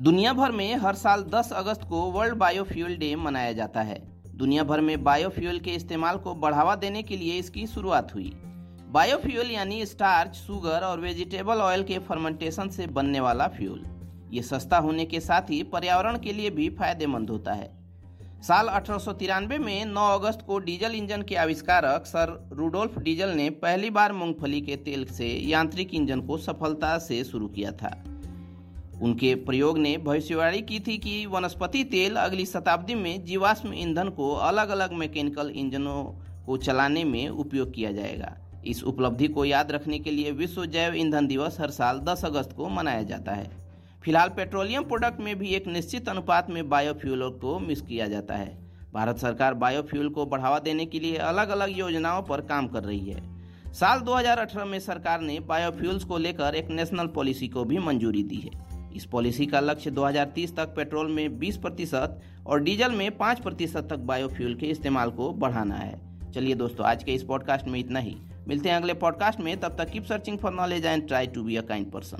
दुनिया भर में हर साल 10 अगस्त को वर्ल्ड बायोफ्यूल डे मनाया जाता है। दुनिया भर में बायोफ्यूल के इस्तेमाल को बढ़ावा देने के लिए इसकी शुरुआत हुई। बायोफ्यूल यानी स्टार्च शुगर और वेजिटेबल ऑयल के फर्मेंटेशन से बनने वाला फ्यूल ये सस्ता होने के साथ ही पर्यावरण के लिए भी फ़ायदेमंद होता है। साल अठारह सौ तिरानवे में 9 अगस्त को डीजल इंजन के आविष्कारक सर रूडोल्फ डीजल ने पहली बार मूंगफली के तेल से यांत्रिक इंजन को सफलता से शुरू किया था। उनके प्रयोग ने भविष्यवाणी की थी कि वनस्पति तेल अगली शताब्दी में जीवाश्म ईंधन को अलग अलग मैकेनिकल इंजनों को चलाने में उपयोग किया जाएगा। इस उपलब्धि को याद रखने के लिए विश्व जैव ईंधन दिवस हर साल 10 अगस्त को मनाया जाता है। फ़िलहाल पेट्रोलियम प्रोडक्ट में भी एक निश्चित अनुपात में बायोफ्यूल को मिस किया जाता है। भारत सरकार बायोफ्यूल को बढ़ावा देने के लिए अलग अलग योजनाओं पर काम कर रही है। साल 2018 में सरकार ने बायोफ्यूल्स को लेकर एक नेशनल पॉलिसी को भी मंजूरी दी है। इस पॉलिसी का लक्ष्य 2030 तक पेट्रोल में 20 प्रतिशत और डीजल में 5 प्रतिशत तक बायोफ्यूल के इस्तेमाल को बढ़ाना है। चलिए दोस्तों, आज के इस पॉडकास्ट में इतना ही। मिलते हैं अगले पॉडकास्ट में। तब तक keep searching for knowledge and try to be a kind person